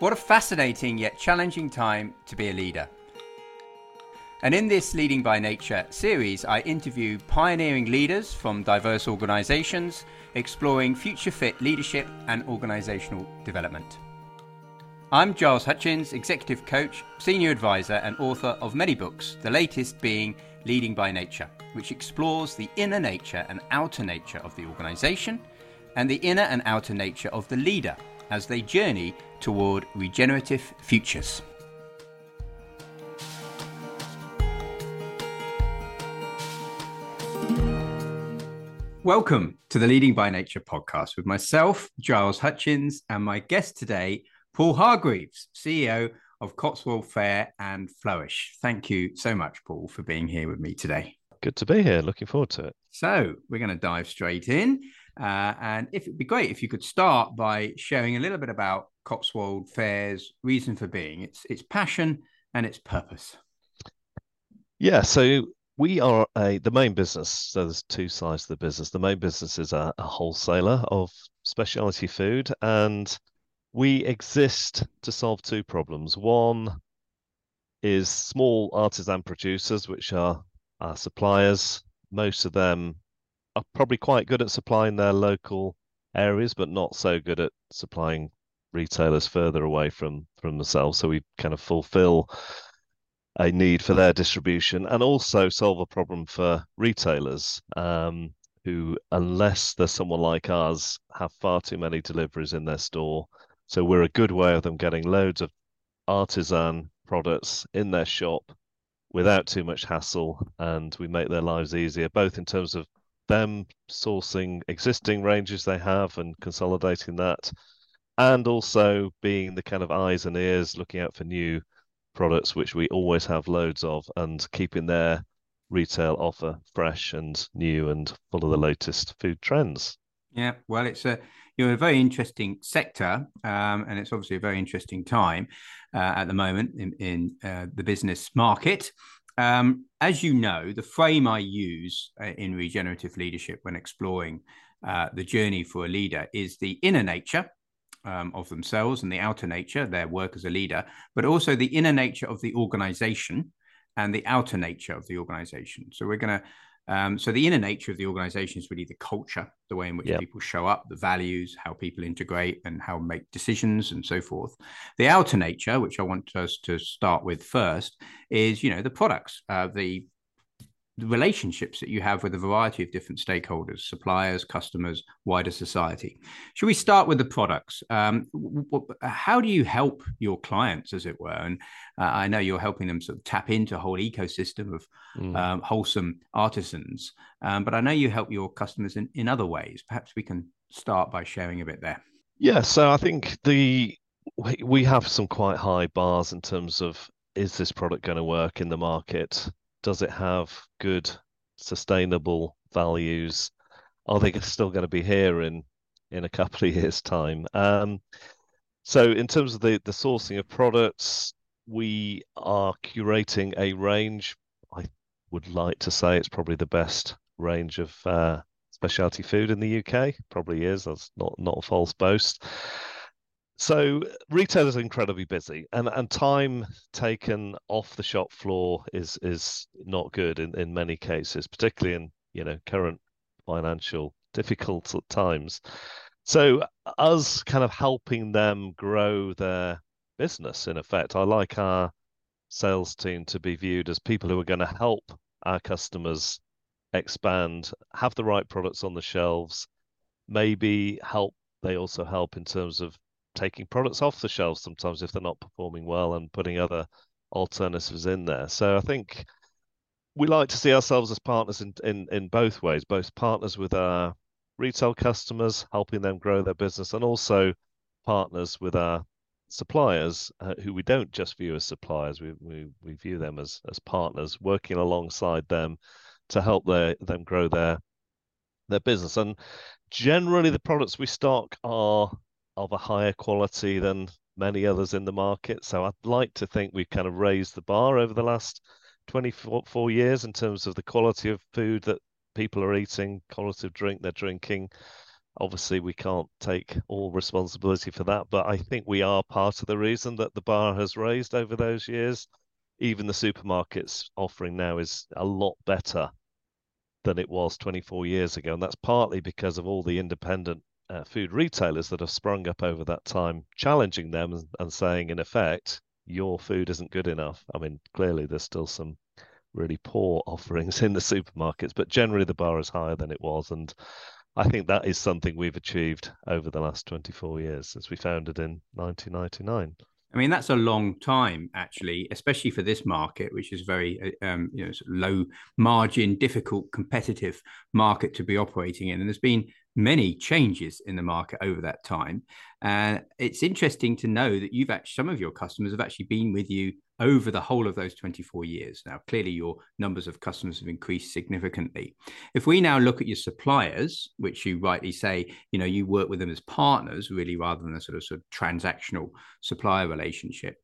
What a fascinating yet challenging time to be a leader. And in this Leading by Nature series, I interview pioneering leaders from diverse organizations exploring future fit leadership and organizational development. I'm Giles Hutchins, executive coach, senior advisor, and author of many books, the latest being Leading by Nature, which explores the inner nature and outer nature of the organization and the inner and outer nature of the leader as they journey toward regenerative futures. Welcome to the Leading by Nature podcast with myself, Giles Hutchins, and my guest today, Paul Hargreaves, CEO of Cotswold Fayre and Flourish. Thank you so much, Paul, for being here with me today. Good to be here. Looking forward to it. So, we're going to dive straight in. Uh, and if it'd be great if you could start by sharing a little bit about Cotswold Fayre's reason for being, its its passion and its purpose. Yeah, so we are a the main business. So there's two sides to the business. The main business is a, a wholesaler of specialty food, and we exist to solve two problems. One is small artisan producers, which are our suppliers. Most of them are probably quite good at supplying their local areas, but not so good at supplying retailers further away from from themselves. So we kind of fulfill a need for their distribution and also solve a problem for retailers um, who, unless there's someone like us, have far too many deliveries in their store. So we're a good way of them getting loads of artisan products in their shop without too much hassle, and we make their lives easier, both in terms of them sourcing existing ranges they have and consolidating that, and also being the kind of eyes and ears looking out for new products, which we always have loads of, and keeping their retail offer fresh and new and full of the latest food trends. Yeah, well, it's a you're a very interesting sector, um, and it's obviously a very interesting time uh, at the moment in, in uh, the business market. Um, as you know, the frame I use uh, in regenerative leadership when exploring uh, the journey for a leader is the inner nature um, of themselves and the outer nature, their work as a leader, but also the inner nature of the organization and the outer nature of the organization. So we're going to um, so the inner nature of the organization is really the culture, the way in which yep. people show up, the values, how people integrate, and how make decisions, and so forth. The outer nature, which I want us to start with first, is you know the products, uh, the the relationships that you have with a variety of different stakeholders, suppliers, customers, wider society. Should we start with the products? Um, how do you help your clients, as it were? And uh, I know you're helping them sort of tap into a whole ecosystem of mm. um, wholesome artisans, um, but I know you help your customers in, in other ways. Perhaps we can start by sharing a bit there. Yeah, so I think the we have some quite high bars in terms of is this product going to work in the market? Does it have good sustainable values? Are they still going to be here in in a couple of years' time? Um, so, in terms of the the sourcing of products, we are curating a range. I would like to say it's probably the best range of uh, specialty food in the UK. Probably is. That's not not a false boast. So retailers are incredibly busy, and and time taken off the shop floor is is not good in, in many cases, particularly in you know current financial difficult times. So us kind of helping them grow their business in effect. I like our sales team to be viewed as people who are going to help our customers expand, have the right products on the shelves, maybe help. They also help in terms of taking products off the shelves sometimes if they're not performing well and putting other alternatives in there. So I think we like to see ourselves as partners in, in, in both ways, both partners with our retail customers, helping them grow their business, and also partners with our suppliers uh, who we don't just view as suppliers, we, we, we view them as, as partners, working alongside them to help their, them grow their their business. And generally, the products we stock are of a higher quality than many others in the market. So I'd like to think we've kind of raised the bar over the last 24 years in terms of the quality of food that people are eating, quality of drink they're drinking. Obviously, we can't take all responsibility for that, but I think we are part of the reason that the bar has raised over those years. Even the supermarkets offering now is a lot better than it was 24 years ago. And that's partly because of all the independent uh, food retailers that have sprung up over that time, challenging them and, saying, in effect, your food isn't good enough. I mean, clearly there's still some really poor offerings in the supermarkets, but generally the bar is higher than it was. And I think that is something we've achieved over the last 24 years since we founded in 1999. I mean, that's a long time, actually, especially for this market, which is very uh, um, you know, low margin, difficult, competitive market to be operating in. And there's been many changes in the market over that time. And it's interesting to know that you've actually, some of your customers have actually been with you over the whole of those 24 years. Now, clearly, your numbers of customers have increased significantly. If we now look at your suppliers, which you rightly say, you know, you work with them as partners, really, rather than a sort of, sort of transactional supplier relationship.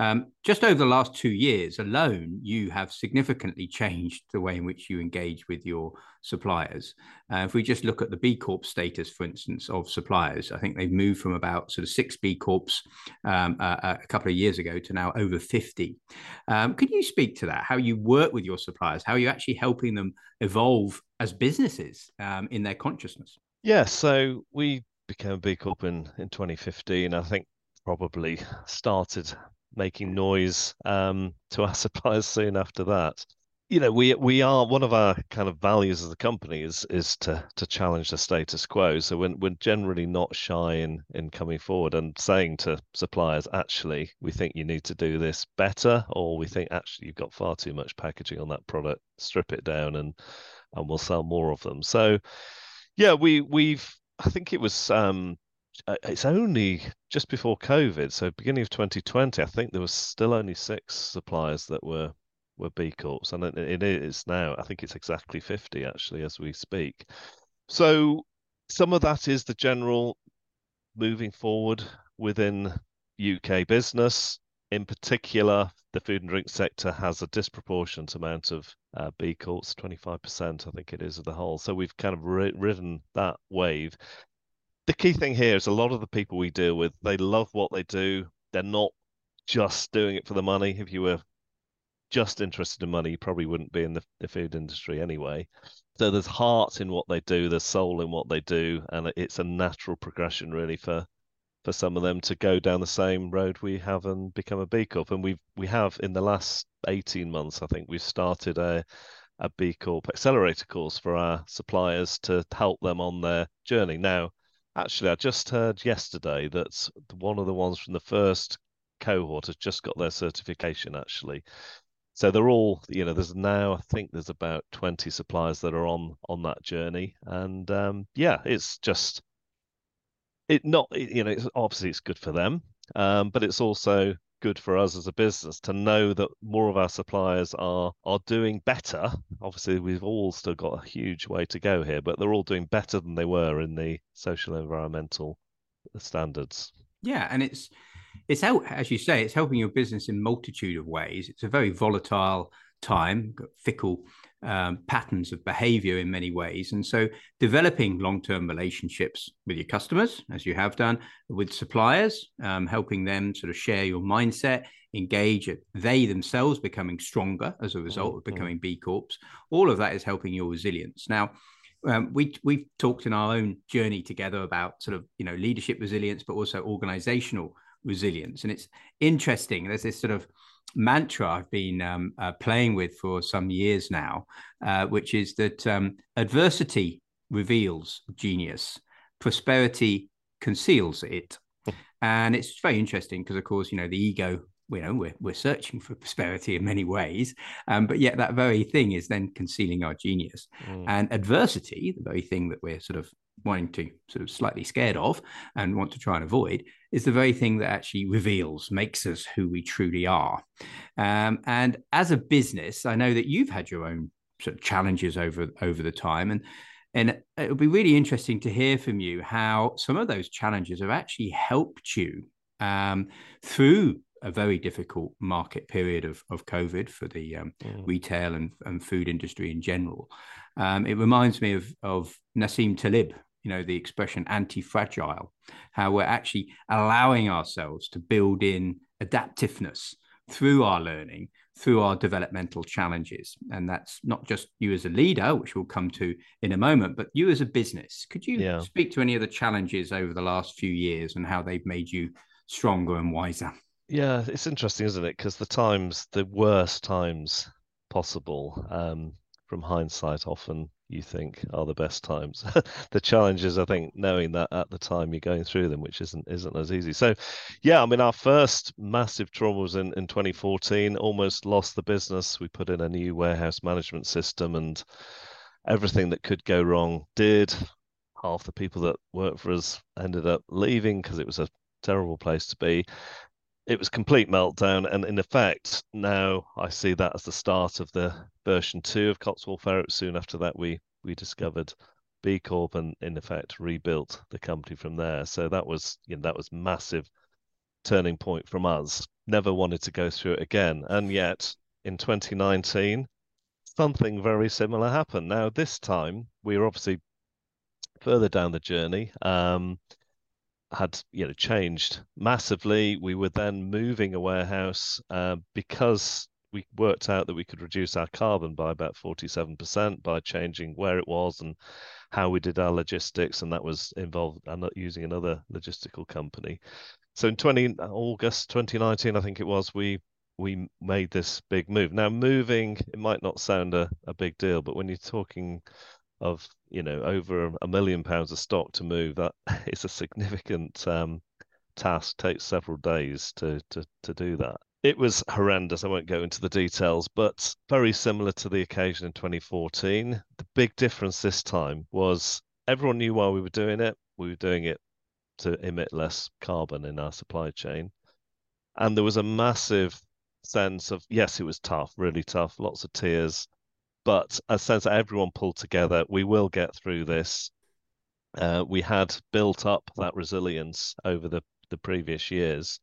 Um, just over the last two years alone, you have significantly changed the way in which you engage with your suppliers. Uh, if we just look at the B Corp status, for instance, of suppliers, I think they've moved from about sort of six B Corps um, uh, a couple of years ago to now over 50. Um, you speak to that? How you work with your suppliers, how you actually helping them evolve as businesses um, in their consciousness? Yeah, so we became a B Corp in, in 2015. I think probably started making noise um, to our suppliers soon after that. You know, we we are one of our kind of values as a company is is to to challenge the status quo. So we're, we're generally not shy in in coming forward and saying to suppliers, actually, we think you need to do this better, or we think actually you've got far too much packaging on that product. Strip it down and and we'll sell more of them. So yeah, we we've I think it was um, it's only just before COVID, so beginning of 2020, I think there was still only six suppliers that were were B Corps, and it, it is now. I think it's exactly 50 actually as we speak. So some of that is the general moving forward within UK business. In particular, the food and drink sector has a disproportionate amount of uh, B Corps, 25%, I think it is, of the whole. So we've kind of ri- ridden that wave the key thing here is a lot of the people we deal with, they love what they do. They're not just doing it for the money. If you were just interested in money, you probably wouldn't be in the, the food industry anyway. So there's heart in what they do, there's soul in what they do, and it's a natural progression really for for some of them to go down the same road we have and become a B Corp. And we've we have in the last 18 months, I think, we've started a a B Corp accelerator course for our suppliers to help them on their journey. Now, Actually, I just heard yesterday that one of the ones from the first cohort has just got their certification, actually. So they're all, you know, there's now, I think there's about 20 suppliers that are on on that journey. And um, yeah, it's just, it not, you know, it's, obviously it's good for them, um, but it's also good for us as a business to know that more of our suppliers are are doing better. Obviously, we've all still got a huge way to go here, but they're all doing better than they were in the social environmental standards. Yeah, and it's it's out as you say, it's helping your business in multitude of ways. It's a very volatile time, fickle um, patterns of behavior in many ways. And so, developing long term relationships with your customers, as you have done, with suppliers, um, helping them sort of share your mindset, engage, it. they themselves becoming stronger as a result of mm-hmm. becoming B Corps. All of that is helping your resilience. Now, um, we we've talked in our own journey together about sort of you know leadership resilience, but also organizational resilience. And it's interesting. There's this sort of mantra I've been um, uh, playing with for some years now, uh, which is that um, adversity reveals genius, prosperity conceals it. and it's very interesting because, of course, you know, the ego, you know, we're, we're searching for prosperity in many ways, um, but yet that very thing is then concealing our genius. Mm. And adversity, the very thing that we're sort of wanting to sort of slightly scared of and want to try and avoid is the very thing that actually reveals, makes us who we truly are. Um, and as a business, I know that you've had your own sort of challenges over over the time, and and it would be really interesting to hear from you how some of those challenges have actually helped you um, through a very difficult market period of, of COVID for the um, mm. retail and, and food industry in general. Um, it reminds me of, of Nassim Taleb, you know the expression anti-fragile how we're actually allowing ourselves to build in adaptiveness through our learning through our developmental challenges and that's not just you as a leader which we'll come to in a moment but you as a business could you yeah. speak to any of the challenges over the last few years and how they've made you stronger and wiser yeah it's interesting isn't it because the times the worst times possible um, from hindsight often you think are the best times. the challenge is, I think, knowing that at the time you're going through them, which isn't isn't as easy. So, yeah, I mean, our first massive trauma was in in 2014. Almost lost the business. We put in a new warehouse management system, and everything that could go wrong did. Half the people that worked for us ended up leaving because it was a terrible place to be it was complete meltdown and in effect now i see that as the start of the version two of cotswold Fayre. Soon after that we we discovered b corp and in effect rebuilt the company from there. So that was you know that was massive turning point from us. Never wanted to go through it again. And yet in 2019 something very similar happened. Now this time we were obviously further down the journey. Um, had you know changed massively. We were then moving a warehouse uh, because we worked out that we could reduce our carbon by about 47% by changing where it was and how we did our logistics, and that was involved and not using another logistical company. So in 20 August 2019, I think it was, we we made this big move. Now moving, it might not sound a, a big deal, but when you're talking of you know over a million pounds of stock to move that is a significant um, task. Takes several days to, to to do that. It was horrendous. I won't go into the details but very similar to the occasion in 2014 the big difference this time was everyone knew why we were doing it. We were doing it to emit less carbon in our supply chain. And there was a massive sense of yes it was tough really tough lots of tears but as that everyone pulled together. We will get through this. Uh, we had built up that resilience over the, the previous years.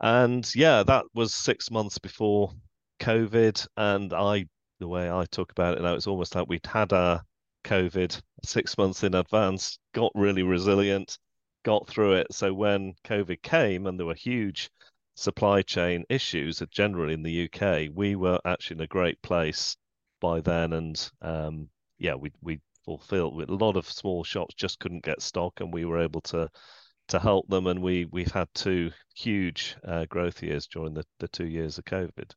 And yeah, that was six months before COVID. And I, the way I talk about it now, it's almost like we'd had our COVID six months in advance, got really resilient, got through it. So when COVID came and there were huge supply chain issues generally in the UK, we were actually in a great place by then, and um, yeah, we we fulfilled with a lot of small shops just couldn't get stock, and we were able to to help them, and we we've had two huge uh, growth years during the the two years of COVID.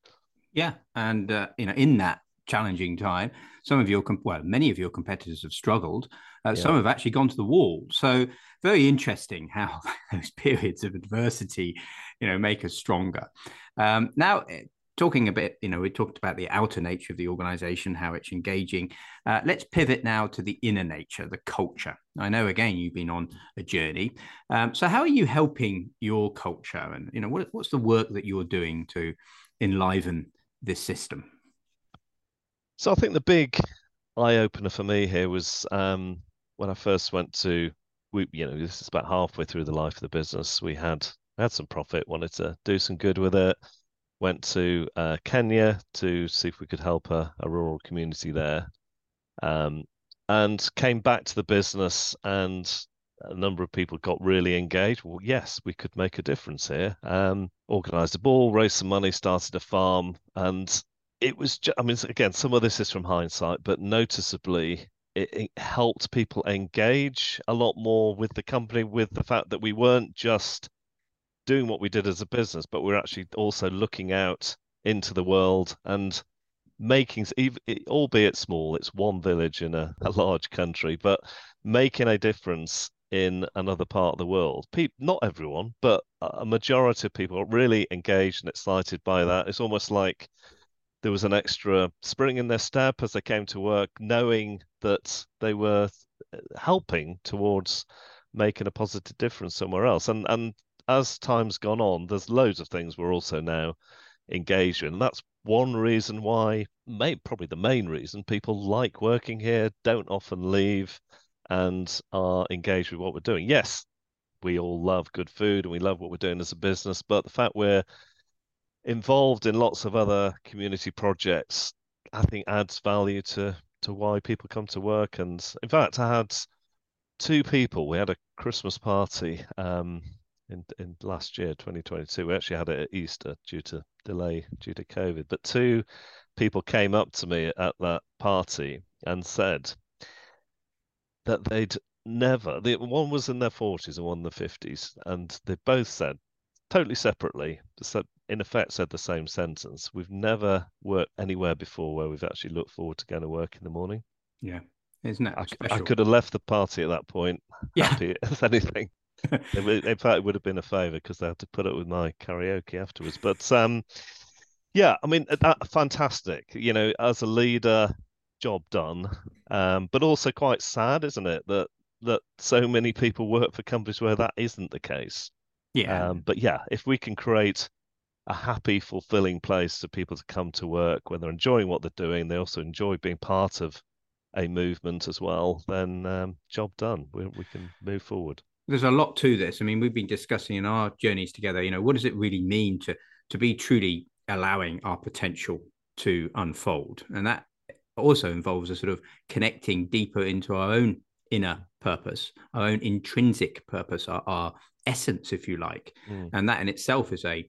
Yeah, and uh, you know, in that challenging time, some of your well, many of your competitors have struggled. Uh, yeah. Some have actually gone to the wall. So very interesting how those periods of adversity, you know, make us stronger. Um, now, talking a bit, you know, we talked about the outer nature of the organization, how it's engaging. Uh, let's pivot now to the inner nature, the culture. I know, again, you've been on a journey. Um, so, how are you helping your culture? And, you know, what, what's the work that you're doing to enliven this system? So, I think the big eye opener for me here was um, when I first went to, we, you know, this is about halfway through the life of the business. We had had some profit, wanted to do some good with it went to uh, Kenya to see if we could help a, a rural community there, um, and came back to the business. And a number of people got really engaged. Well, yes, we could make a difference here. Um, organized a ball, raised some money, started a farm, and it was. Just, I mean, again, some of this is from hindsight, but noticeably. It, it helped people engage a lot more with the company, with the fact that we weren't just doing what we did as a business, but we're actually also looking out into the world and making, albeit small, it's one village in a, a large country, but making a difference in another part of the world. People, not everyone, but a majority of people are really engaged and excited by that. It's almost like there was an extra spring in their step as they came to work, knowing that they were uh, helping towards making a positive difference somewhere else. And and as time's gone on, there's loads of things we're also now engaged in. And that's one reason why, may, probably the main reason, people like working here, don't often leave, and are engaged with what we're doing. Yes, we all love good food and we love what we're doing as a business, but the fact we're involved in lots of other community projects, I think adds value to to why people come to work. And in fact, I had two people. We had a Christmas party um, in in last year, 2022. We actually had it at Easter due to delay due to COVID. But two people came up to me at that party and said that they'd never. The one was in their 40s and one in the 50s, and they both said totally separately, in effect, said the same sentence. We've never worked anywhere before where we've actually looked forward to going to work in the morning. Yeah, isn't that? I, I could have left the party at that point yeah. happy as anything. In fact, it would have been a favour because they had to put up with my karaoke afterwards. But um, yeah, I mean, that, fantastic. You know, as a leader, job done. Um, but also quite sad, isn't it, that that so many people work for companies where that isn't the case. Yeah. Um, but yeah, if we can create a happy, fulfilling place for people to come to work when they're enjoying what they're doing, they also enjoy being part of a movement as well, then um, job done. We, we can move forward. There's a lot to this. I mean, we've been discussing in our journeys together. You know, what does it really mean to to be truly allowing our potential to unfold, and that also involves a sort of connecting deeper into our own inner purpose, our own intrinsic purpose, our, our essence, if you like, mm. and that in itself is a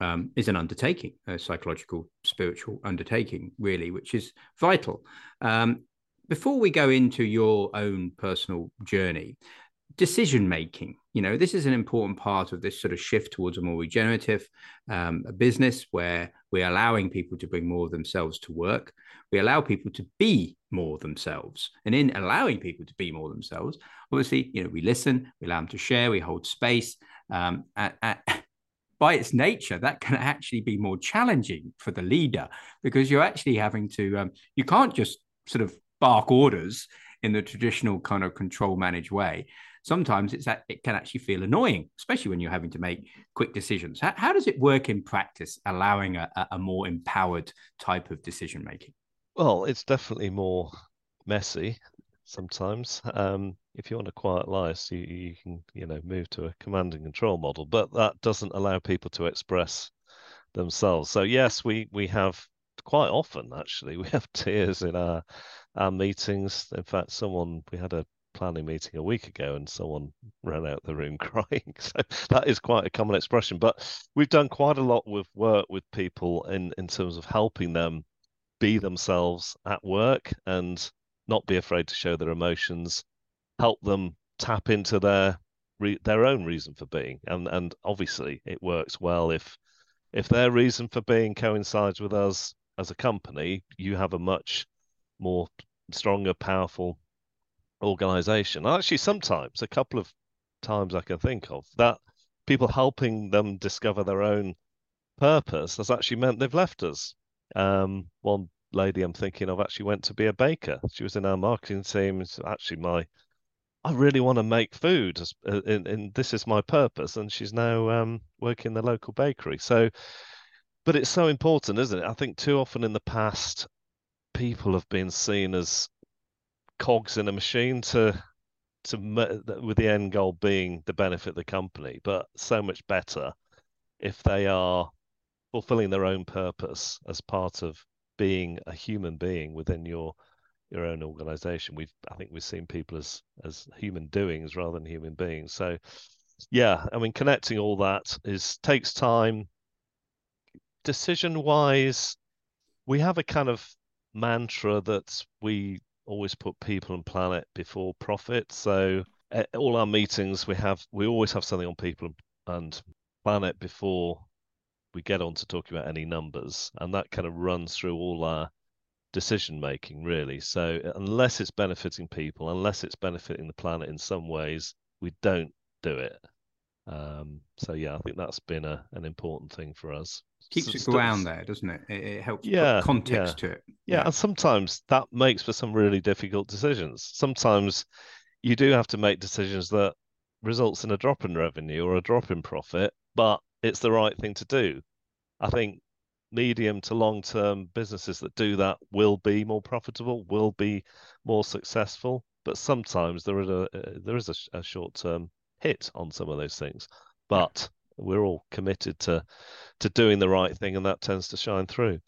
um, is an undertaking, a psychological, spiritual undertaking, really, which is vital. Um, before we go into your own personal journey, decision making, you know, this is an important part of this sort of shift towards a more regenerative um, business where we're allowing people to bring more of themselves to work. We allow people to be more themselves. And in allowing people to be more themselves, obviously, you know, we listen, we allow them to share, we hold space. Um, at, at, by its nature, that can actually be more challenging for the leader because you're actually having to, um, you can't just sort of bark orders in the traditional kind of control manage way sometimes it's that it can actually feel annoying especially when you're having to make quick decisions. How, how does it work in practice allowing a, a more empowered type of decision making well it's definitely more messy sometimes. Um, if you want a quiet life you, you can you know move to a command and control model but that doesn't allow people to express themselves. So yes we we have quite often actually we have tears in our our meetings. In fact, someone we had a planning meeting a week ago and someone ran out the room crying. So that is quite a common expression. But we've done quite a lot with work with people in, in terms of helping them be themselves at work and not be afraid to show their emotions, help them tap into their their own reason for being. And and obviously it works well if if their reason for being coincides with us as a company, you have a much more stronger, powerful organization. Actually, sometimes, a couple of times I can think of, that people helping them discover their own purpose has actually meant they've left us. Um, one lady I'm thinking of actually went to be a baker. She was in our marketing team. Actually my, I really want to make food, and, and this is my purpose. And she's now um, working in the local bakery. So, but it's so important, isn't it? I think too often in the past, people have been seen as cogs in a machine to to with the end goal being the benefit of the company, but so much better if they are fulfilling their own purpose as part of being a human being within your your own organization. We've I think we've seen people as as human doings rather than human beings. So yeah, I mean connecting all that is takes time. Decision wise, we have a kind of mantra that we always put people and planet before profit. So at all our meetings, we have we always have something on people and planet before we get on to talking about any numbers, and that kind of runs through all our decision making really. So unless it's benefiting people, unless it's benefiting the planet in some ways, we don't do it. Um, so yeah, I think that's been a, an important thing for us. Keeps it ground there, doesn't it? It, it helps yeah, put context yeah. to it. Yeah. yeah, and sometimes that makes for some really difficult decisions. Sometimes you do have to make decisions that results in a drop in revenue or a drop in profit, but it's the right thing to do. I think medium to long term businesses that do that will be more profitable, will be more successful. But sometimes there is a uh, there is a, a short term hit on some of those things. But we're all committed to to doing the right thing, and that tends to shine through.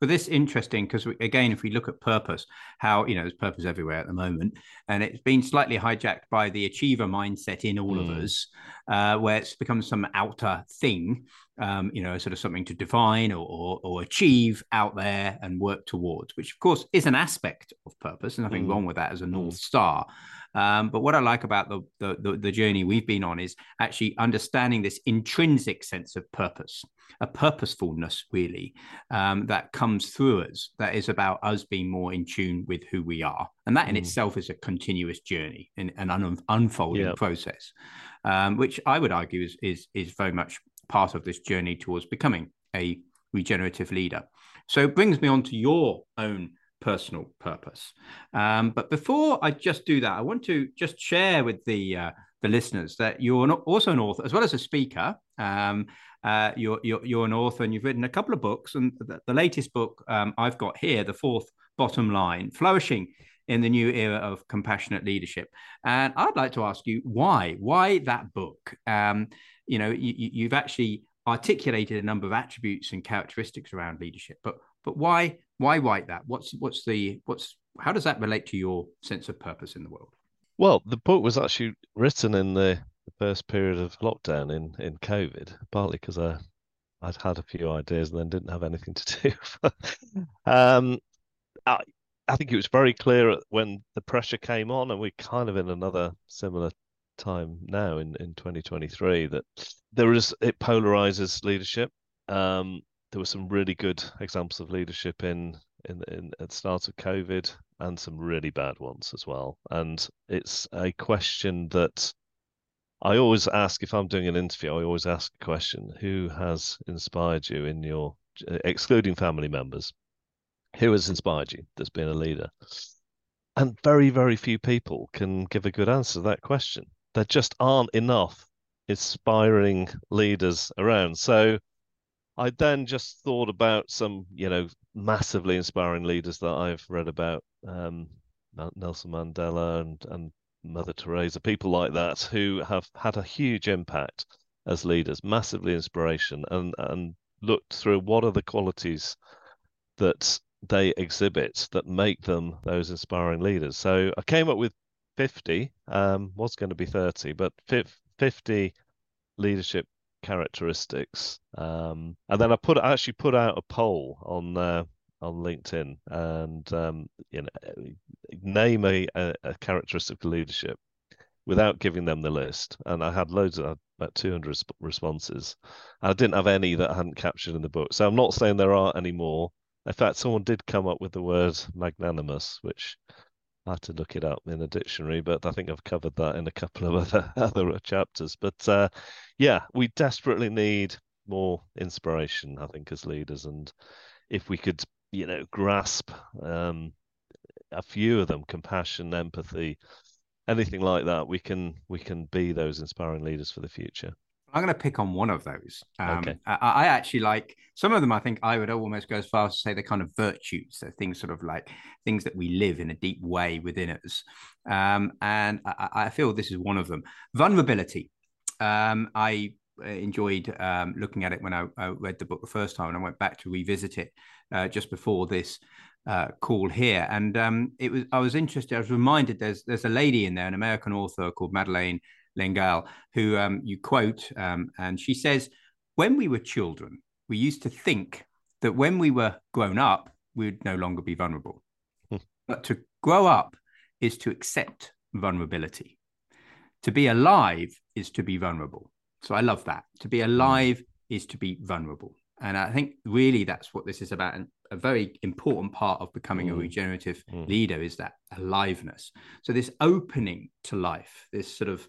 but this interesting because again, if we look at purpose, how you know there's purpose everywhere at the moment, and it's been slightly hijacked by the achiever mindset in all mm. of hmm. us, uh, where it's become some outer thing, um, you know, sort of something to define or, or, or achieve out there and work towards, which of course is an aspect of purpose. and nothing mm. wrong with that as a north hmm. star. Um, but what I like about the, the, the the journey we've been on is actually understanding this intrinsic sense of purpose, a purposefulness really um, that comes through us. That is about us being more in tune with who we are, and that in mm. itself is a continuous journey and an un- unfolding yep. process, um, which I would argue is is is very much part of this journey towards becoming a regenerative leader. So it brings me on to your own personal purpose. Um, but before I just do that, I want to just share with the uh, the listeners that you're also an author as well as a speaker. Um, uh, you're, you're, you're an author and you've written a couple of books, and the, the latest book um, I've got here, the fourth bottom line, flourishing in the new era of compassionate leadership. And I'd like to ask you why? Why that book? Um, you know, you, you've actually articulated a number of attributes and characteristics around leadership, but but why why write that? What's what's the what's how does that relate to your sense of purpose in the world? Well, the book was actually written in the, the first period of lockdown in in COVID, partly because I I'd had a few ideas and then didn't have anything to do. um, I, I think it was very clear when the pressure came on, and we're kind of in another similar time now in, in 2023 that there is it polarizes leadership. Um, there were some really good examples of leadership in in, in at the start of COVID and some really bad ones as well. And it's a question that I always ask if I'm doing an interview. I always ask a question: Who has inspired you in your, excluding family members, who has inspired you? That's been a leader, and very very few people can give a good answer to that question. There just aren't enough inspiring leaders around. So I then just thought about some, you know, massively inspiring leaders that I've read about, um, Nelson Mandela and and Mother Teresa, people like that who have had a huge impact as leaders, massively inspiration, and and looked through what are the qualities that they exhibit that make them those inspiring leaders. So I came up with 50, um, was going to be 30, but 50 leadership characteristics. Um, and then I put I actually put out a poll on uh, on LinkedIn and um, you know name a, a, characteristic of leadership without giving them the list. And I had loads of about 200 responses. I didn't have any that I hadn't captured in the book. So I'm not saying there aren't any more. In fact, someone did come up with the word magnanimous, which I had to look it up in a dictionary, but I think I've covered that in a couple of other other chapters. But uh, yeah, we desperately need more inspiration, I think, as leaders, and if we could, you know, grasp um, a few of them, compassion, empathy, anything like that, we can we can be those inspiring leaders for the future. I'm going to pick on one of those. Um, okay. I, I, actually like some of them. I think I would almost go as far as to say they're kind of virtues. So things sort of like things that we live in a deep way within us. Um, and I, I, feel this is one of them. Vulnerability. Um, I uh, enjoyed um, looking at it when I, I, read the book the first time, and I went back to revisit it uh, just before this uh, call here. And um, it was I was interested. I was reminded there's there's a lady in there, an American author called Madeleine L'Engle, who um, you quote, um, and she says, When we were children, we used to think that when we were grown up, we would no longer be vulnerable. Hmm. but to grow up is to accept vulnerability. To be alive is to be vulnerable. So I love that. To be hmm. alive is to be vulnerable. And I think really that's what this is about. And a very important part of becoming mm. a regenerative mm. leader is that aliveness. So this opening to life, this sort of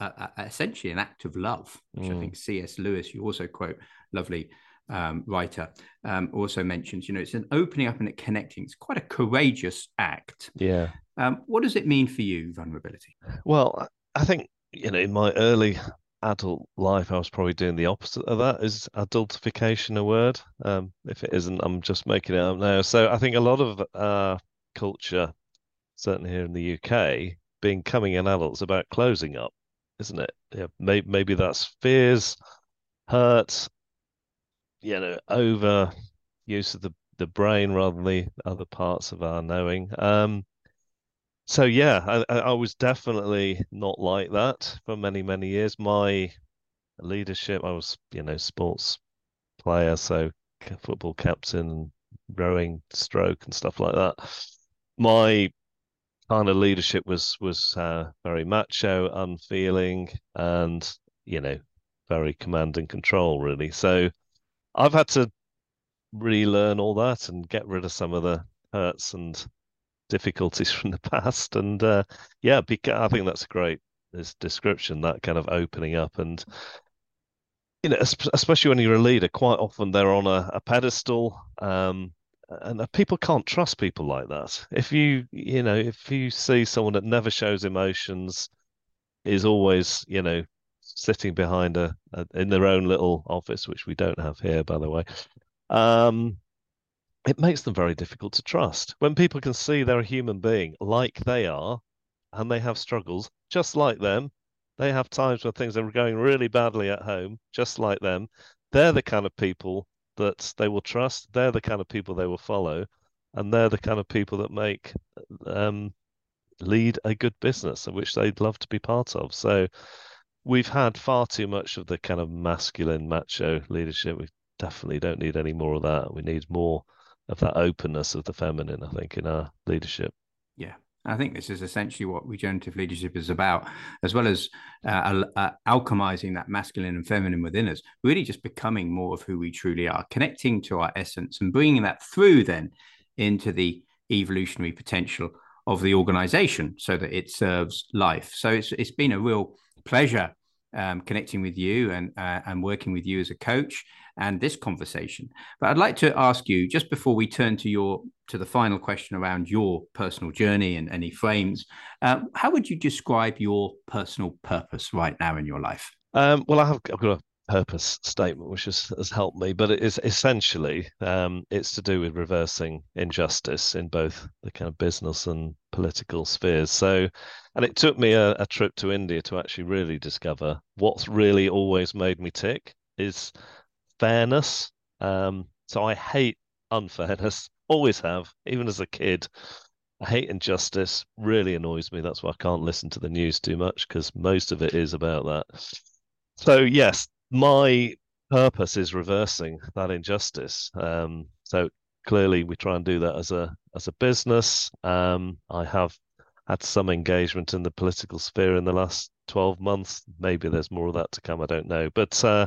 uh, essentially an act of love, which mm. I think C.S. Lewis, you also quote, lovely um, writer, um, also mentions. You know, it's an opening up and a connecting. It's quite a courageous act. Yeah. Um, what does it mean for you, vulnerability? Well, I think you know, in my early adult life, I was probably doing the opposite of that. Is adultification a word? Um, if it isn't, I'm just making it up now. So I think a lot of uh, culture, certainly here in the UK, being coming an adult is about closing up isn't it? Yeah, maybe maybe that's fears, hurt, you know, over use of the the brain rather than the other parts of our knowing. Um, so yeah, I, I was definitely not like that for many many years. My leadership, I was you know sports player, so football captain, rowing stroke and stuff like that. My kind of leadership was was uh, very macho, unfeeling, and you know very command and control really. So I've had to relearn all that and get rid of some of the hurts and difficulties from the past. And uh, yeah, I think that's a great this description, that kind of opening up. And, you know, especially when you're a leader, quite often they're on a, a pedestal. Um, and people can't trust people like that. If you, you know, if you see someone that never shows emotions, is always, you know, sitting behind a, a in their own little office, which we don't have here, by the way. Um, it makes them very difficult to trust. When people can see they're a human being like they are, and they have struggles just like them, they have times when things are going really badly at home, just like them. They're the kind of people that they will trust. They're the kind of people they will follow, and they're the kind of people that make um, lead a good business, which they'd love to be part of. So we've had far too much of the kind of masculine macho leadership. We definitely don't need any more of that. We need more of that openness of the feminine, I think, in our leadership. Yeah. I think this is essentially what regenerative leadership is about, as well as uh, uh, alchemizing that masculine and feminine within us, really just becoming more of who we truly are, connecting to our essence and bringing that through then into the evolutionary potential of the organization so that it serves life. So it's, it's been a real pleasure um, connecting with you and uh, and working with you as a coach and this conversation. But I'd like to ask you just before we turn to your to the final question around your personal journey and any frames. Uh, how would you describe your personal purpose right now in your life? Um, well, I have I've got a purpose statement which has, has helped me, but it is essentially um, it's to do with reversing injustice in both the kind of business and political spheres. So, and it took me a, a trip to India to actually really discover what's really always made me tick is fairness. Um, so I hate unfairness, always have, even as a kid. I hate injustice, really annoys me. That's why I can't listen to the news too much because most of it is about that. So, yes, my purpose is reversing that injustice. Um, so clearly, we try and do that as a as a business. Um, I have had some engagement in the political sphere in the last 12 months. Maybe there's more of that to come. I don't know. But uh,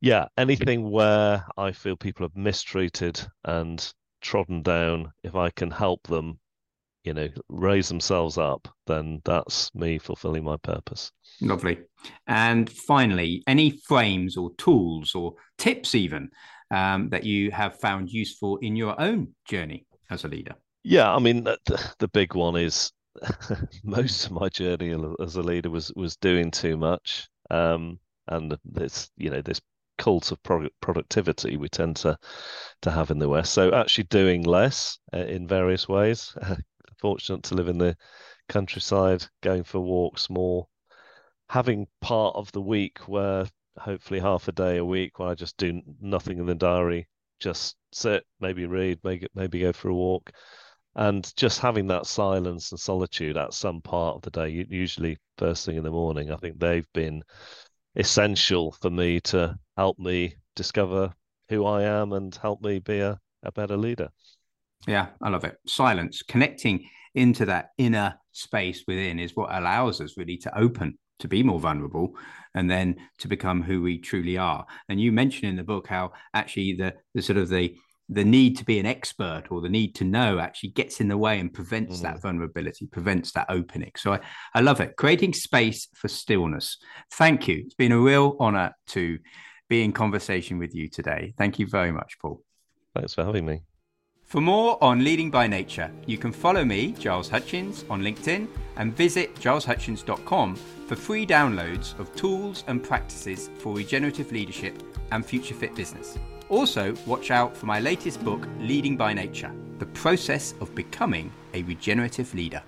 yeah, anything where I feel people have mistreated and trodden down, if I can help them, you know, raise themselves up, then that's me fulfilling my purpose. Lovely. And finally, any frames or tools or tips, even um, that you have found useful in your own journey as a leader? Yeah, I mean, the, the big one is most of my journey as a leader was was doing too much, um, and this you know this cult of product productivity we tend to to have in the West. So actually doing less uh, in various ways. Fortunate to live in the countryside, going for walks more, having part of the week where hopefully half a day a week where I just do nothing in the diary, just sit, maybe read, maybe maybe go for a walk, and just having that silence and solitude at some part of the day, usually first thing in the morning. I think they've been essential for me to help me discover who I am and help me be a, a better leader. Yeah, I love it. Silence, connecting into that inner space within is what allows us really to open, to be more vulnerable, and then to become who we truly are. And you mentioned in the book how actually the the sort of the the need to be an expert or the need to know actually gets in the way and prevents mm. that vulnerability, prevents that opening. So I, I love it. Creating space for stillness. Thank you. It's been a real honor to be in conversation with you today. Thank you very much, Paul. Thanks for having me. For more on Leading by Nature, you can follow me, Giles Hutchins, on LinkedIn and visit gileshutchins.com for free downloads of tools and practices for regenerative leadership and future fit business. Also, watch out for my latest book, Leading by Nature The Process of Becoming a Regenerative Leader.